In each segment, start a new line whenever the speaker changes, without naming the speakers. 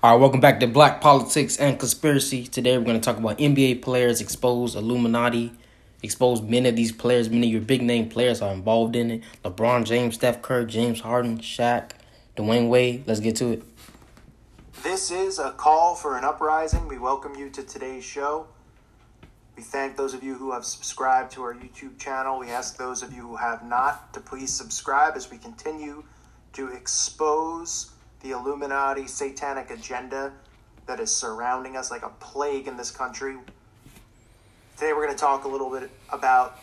All right, welcome back to Black Politics and Conspiracy. Today we're going to talk about NBA players exposed, Illuminati, exposed. many of these players. Many of your big name players are involved in it. LeBron James, Steph Curry, James Harden, Shaq, Dwyane Wade. Let's get to it.
This is a call for an uprising. We welcome you to today's show. We thank those of you who have subscribed to our YouTube channel. We ask those of you who have not to please subscribe as we continue to expose the Illuminati satanic agenda that is surrounding us like a plague in this country. Today, we're going to talk a little bit about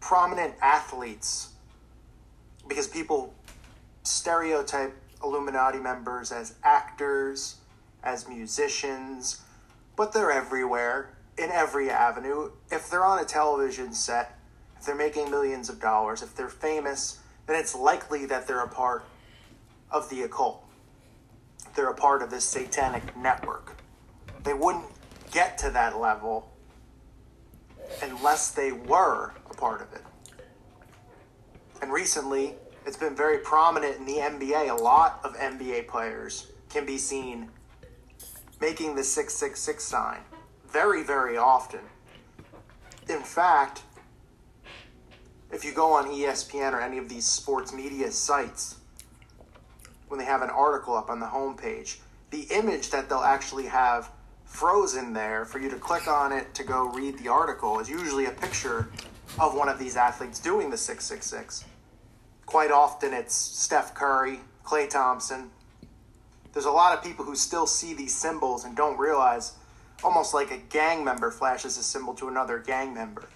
prominent athletes because people stereotype Illuminati members as actors, as musicians, but they're everywhere, in every avenue. If they're on a television set, if they're making millions of dollars, if they're famous, then it's likely that they're a part of the occult they're a part of this satanic network. They wouldn't get to that level unless they were a part of it. And recently, it's been very prominent in the NBA. A lot of NBA players can be seen making the 666 sign very, very often. In fact, if you go on ESPN or any of these sports media sites, when they have an article up on the homepage, the image that they'll actually have frozen there for you to click on it to go read the article is usually a picture of one of these athletes doing the 666. Quite often it's Steph Curry, Klay Thompson. There's a lot of people who still see these symbols and don't realize, almost like a gang member flashes a symbol to another gang member,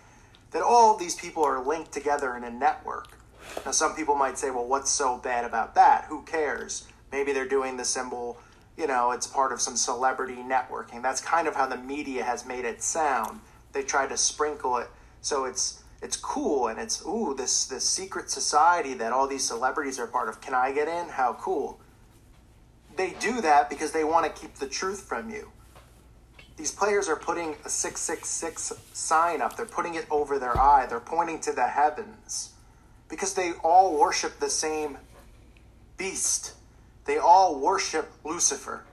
that all of these people are linked together in a network. Now, some people might say, well, what's so bad about that? Who cares? Maybe they're doing the symbol, you know, it's part of some celebrity networking. That's kind of how the media has made it sound. They try to sprinkle it so it's it's cool and it's ooh this this secret society that all these celebrities are part of. Can I get in? How cool. They do that because they want to keep the truth from you. These players are putting a 666 sign up. They're putting it over their eye. They're pointing to the heavens because they all worship the same beast. They all worship Lucifer.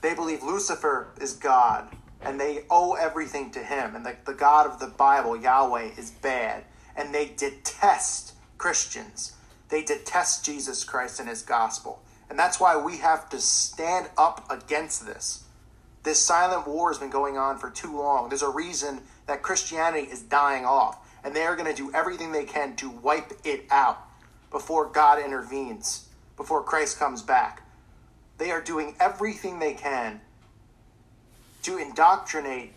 They believe Lucifer is God and they owe everything to him. And the, the God of the Bible, Yahweh, is bad. And they detest Christians. They detest Jesus Christ and his gospel. And that's why we have to stand up against this. This silent war has been going on for too long. There's a reason that Christianity is dying off and they are going to do everything they can to wipe it out before God intervenes, before Christ comes back. They are doing everything they can to indoctrinate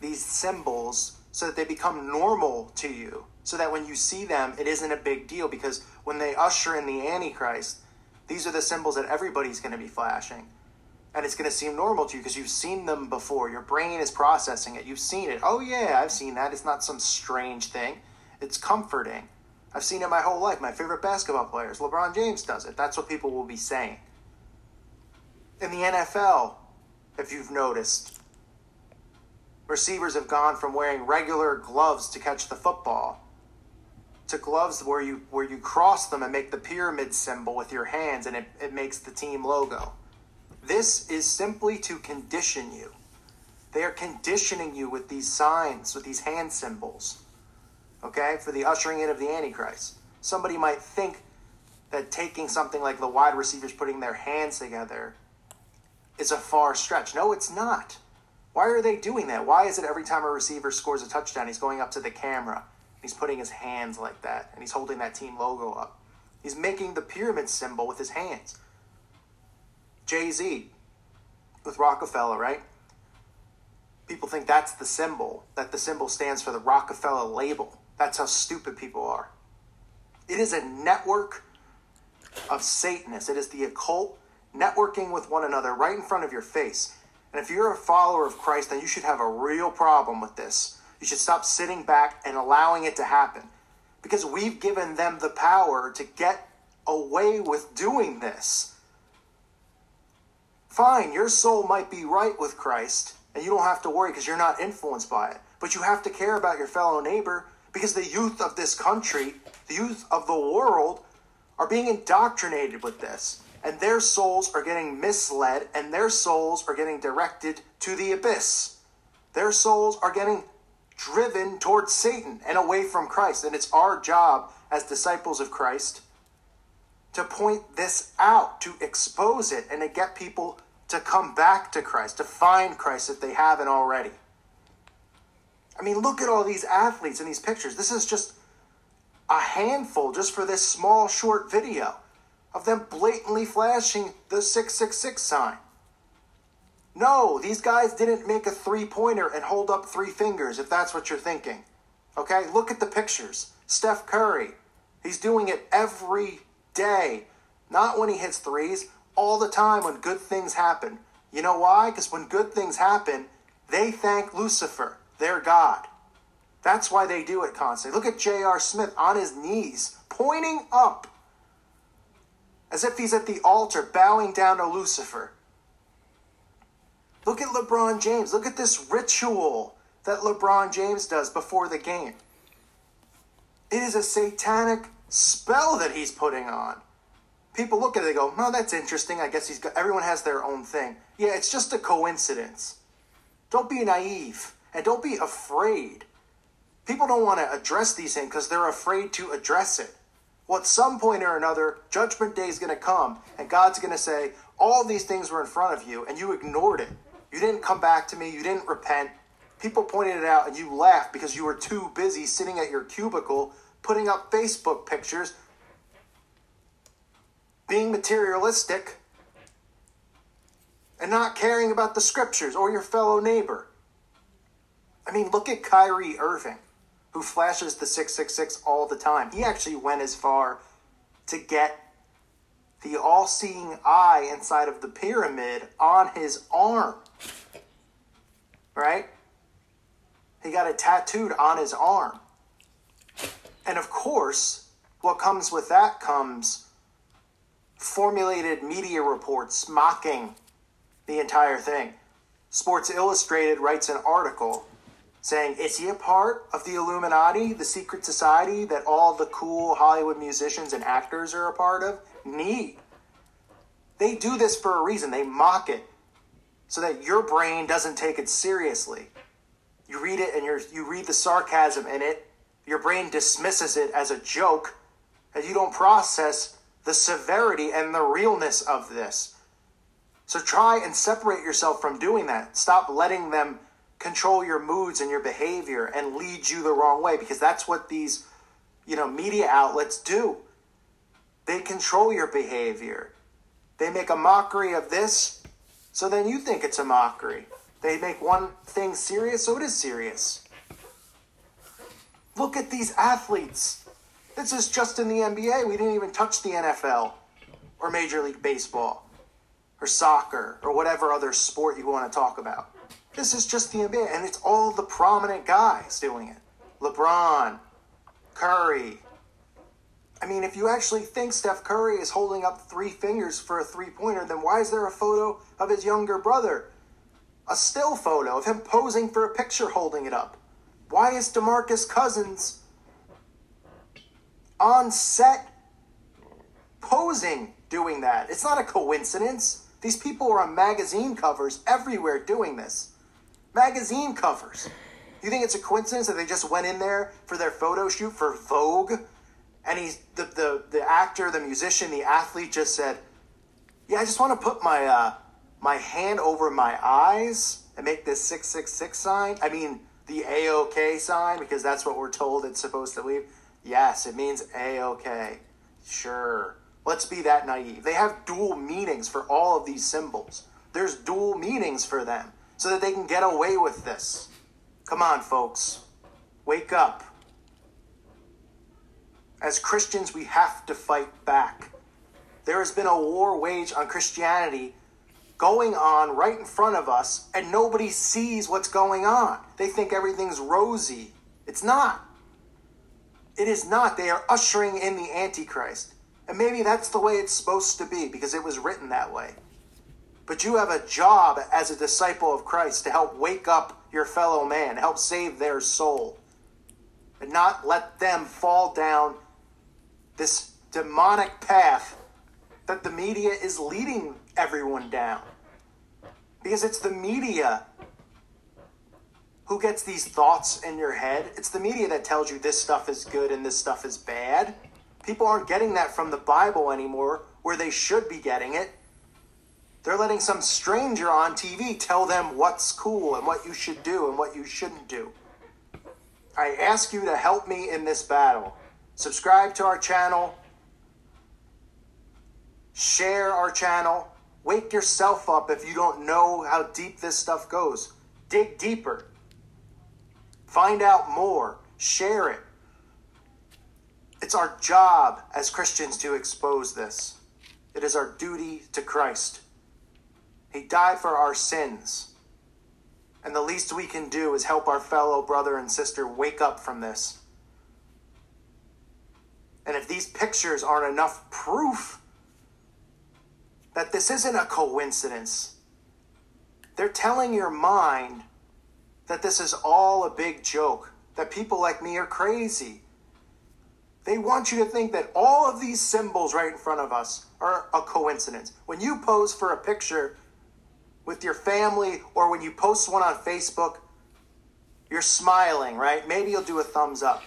these symbols so that they become normal to you, so that when you see them, it isn't a big deal. Because when they usher in the Antichrist, these are the symbols that everybody's going to be flashing and it's going to seem normal to you because you've seen them before. Your brain is processing it. You've seen it. Oh, yeah, I've seen that. It's not some strange thing, it's comforting. I've seen it my whole life. My favorite basketball players, LeBron James does it. That's what people will be saying. In the NFL, if you've noticed, receivers have gone from wearing regular gloves to catch the football to gloves where you where you cross them and make the pyramid symbol with your hands and it, it makes the team logo. This is simply to condition you. They are conditioning you with these signs, with these hand symbols, okay, for the ushering in of the Antichrist. Somebody might think that taking something like the wide receivers putting their hands together is a far stretch. No, it's not. Why are they doing that? Why is it every time a receiver scores a touchdown, he's going up to the camera, he's putting his hands like that, and he's holding that team logo up? He's making the pyramid symbol with his hands. Jay Z with Rockefeller, right? People think that's the symbol, that the symbol stands for the Rockefeller label. That's how stupid people are. It is a network of Satanists, it is the occult networking with one another right in front of your face. And if you're a follower of Christ, then you should have a real problem with this. You should stop sitting back and allowing it to happen. Because we've given them the power to get away with doing this. Fine, your soul might be right with Christ, and you don't have to worry because you're not influenced by it. But you have to care about your fellow neighbor because the youth of this country, the youth of the world, are being indoctrinated with this. and their souls are getting misled, and their souls are getting directed to the abyss. Their souls are getting driven towards Satan and away from Christ. And it's our job as disciples of Christ to point this out, to expose it, and to get people to come back to Christ, to find Christ if they haven't already. I mean, look at all these athletes in these pictures. This is just a handful just for this small, short video of them blatantly flashing the 666 sign. No, these guys didn't make a three pointer and hold up three fingers, if that's what you're thinking. Okay, look at the pictures. Steph Curry, he's doing it every day. Not when he hits threes, all the time when good things happen. You know why? Because when good things happen, they thank Lucifer, their God. That's why they do it constantly. Look at J.R. Smith on his knees, pointing up, as if he's at the altar, bowing down to Lucifer. Look at LeBron James. Look at this ritual that LeBron James does before the game. It is a satanic spell that he's putting on. People look at it and go, "Oh, that's interesting. I guess he's got everyone has their own thing." Yeah, it's just a coincidence. Don't be naive and don't be afraid. People don't want to address these things because they're afraid to address it. Well, at some point or another, Judgment Day is going to come, and God's going to say, All these things were in front of you, and you ignored it. You didn't come back to me, you didn't repent. People pointed it out, and you laughed because you were too busy sitting at your cubicle putting up Facebook pictures, being materialistic, and not caring about the scriptures or your fellow neighbor. I mean, look at Kyrie Irving who flashes the 666 all the time. He actually went as far to get the all seeing eye inside of the pyramid on his arm. Right? He got it tattooed on his arm. And of course, what comes with that comes formulated media reports mocking the entire thing. Sports Illustrated writes an article saying, Is he a part of the Illuminati, the secret society that all the cool Hollywood musicians and actors are a part of? Neat. They do this for a reason. They mock it so that your brain doesn't take it seriously. You read it and you you read the sarcasm in it, your brain dismisses it as a joke, and you don't process the severity and the realness of this. So try and separate yourself from doing that. Stop letting them control your moods and your behavior and lead you the wrong way because that's what these you know media outlets do they control your behavior they make a mockery of this so then you think it's a mockery they make one thing serious so it is serious look at these athletes this is just in the nba we didn't even touch the nfl or major league baseball or soccer or whatever other sport you want to talk about this is just the NBA, and it's all the prominent guys doing it. LeBron, Curry. I mean, if you actually think Steph Curry is holding up three fingers for a three pointer, then why is there a photo of his younger brother? A still photo of him posing for a picture holding it up. Why is Demarcus Cousins on set posing doing that? It's not a coincidence. These people are on magazine covers everywhere doing this magazine covers. You think it's a coincidence that they just went in there for their photo shoot for Vogue, and he's the the, the actor, the musician, the athlete just said, "Yeah, I just want to put my uh, my hand over my eyes and make this six six six sign. I mean the A OK sign because that's what we're told it's supposed to leave. Yes, it means A OK. Sure." Let's be that naive. They have dual meanings for all of these symbols. There's dual meanings for them so that they can get away with this. Come on, folks. Wake up. As Christians, we have to fight back. There has been a war waged on Christianity going on right in front of us, and nobody sees what's going on. They think everything's rosy. It's not. It is not. They are ushering in the Antichrist. And maybe that's the way it's supposed to be because it was written that way. But you have a job as a disciple of Christ to help wake up your fellow man, help save their soul, and not let them fall down this demonic path that the media is leading everyone down. Because it's the media who gets these thoughts in your head. It's the media that tells you this stuff is good and this stuff is bad. People aren't getting that from the Bible anymore, where they should be getting it. They're letting some stranger on TV tell them what's cool and what you should do and what you shouldn't do. I ask you to help me in this battle. Subscribe to our channel, share our channel, wake yourself up if you don't know how deep this stuff goes. Dig deeper. Find out more. Share it. It's our job as Christians to expose this. It is our duty to Christ. He died for our sins. And the least we can do is help our fellow brother and sister wake up from this. And if these pictures aren't enough proof that this isn't a coincidence, they're telling your mind that this is all a big joke, that people like me are crazy. They want you to think that all of these symbols right in front of us are a coincidence. When you pose for a picture with your family or when you post one on Facebook, you're smiling, right? Maybe you'll do a thumbs up.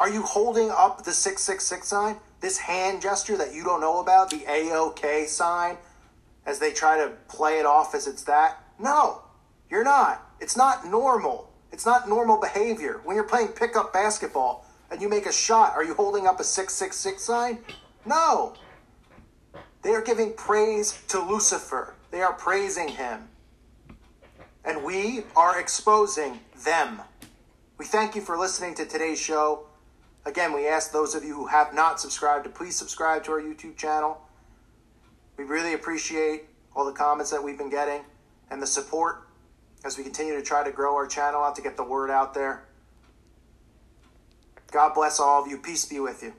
Are you holding up the 666 sign? This hand gesture that you don't know about, the AOK sign, as they try to play it off as it's that? No, you're not. It's not normal. It's not normal behavior. When you're playing pickup basketball and you make a shot, are you holding up a 666 sign? No. They are giving praise to Lucifer. They are praising him. And we are exposing them. We thank you for listening to today's show. Again, we ask those of you who have not subscribed to please subscribe to our YouTube channel. We really appreciate all the comments that we've been getting and the support as we continue to try to grow our channel out to get the word out there. God bless all of you. Peace be with you.